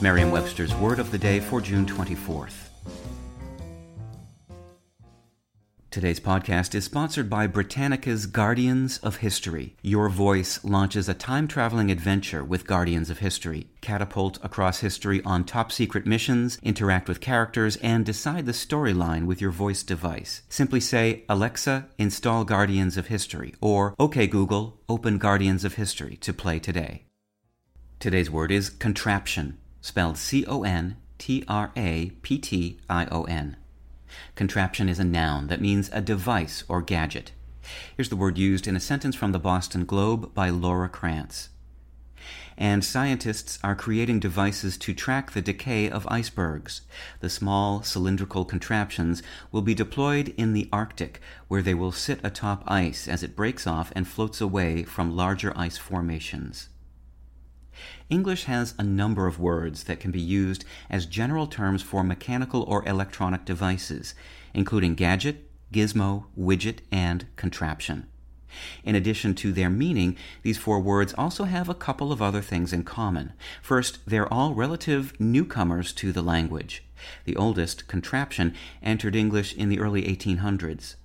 It's Merriam-Webster's Word of the Day for June 24th. Today's podcast is sponsored by Britannica's Guardians of History. Your voice launches a time traveling adventure with Guardians of History. Catapult across history on top secret missions, interact with characters, and decide the storyline with your voice device. Simply say, Alexa, install Guardians of History, or OK Google, open Guardians of History to play today. Today's word is contraption, spelled C O N T R A P T I O N. Contraption is a noun that means a device or gadget. Here's the word used in a sentence from the Boston Globe by Laura Krantz. And scientists are creating devices to track the decay of icebergs. The small cylindrical contraptions will be deployed in the Arctic, where they will sit atop ice as it breaks off and floats away from larger ice formations. English has a number of words that can be used as general terms for mechanical or electronic devices, including gadget, gizmo, widget, and contraption. In addition to their meaning, these four words also have a couple of other things in common. First, they're all relative newcomers to the language. The oldest, contraption, entered English in the early 1800s.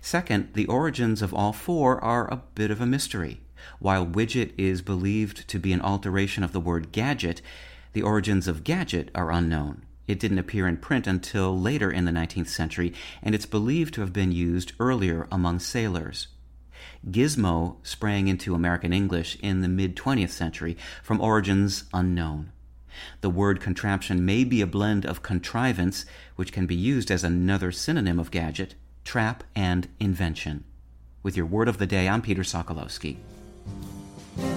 Second, the origins of all four are a bit of a mystery. While widget is believed to be an alteration of the word gadget, the origins of gadget are unknown. It didn't appear in print until later in the 19th century, and it's believed to have been used earlier among sailors. Gizmo sprang into American English in the mid 20th century from origins unknown. The word contraption may be a blend of contrivance, which can be used as another synonym of gadget, trap, and invention. With your word of the day, I'm Peter Sokolowski.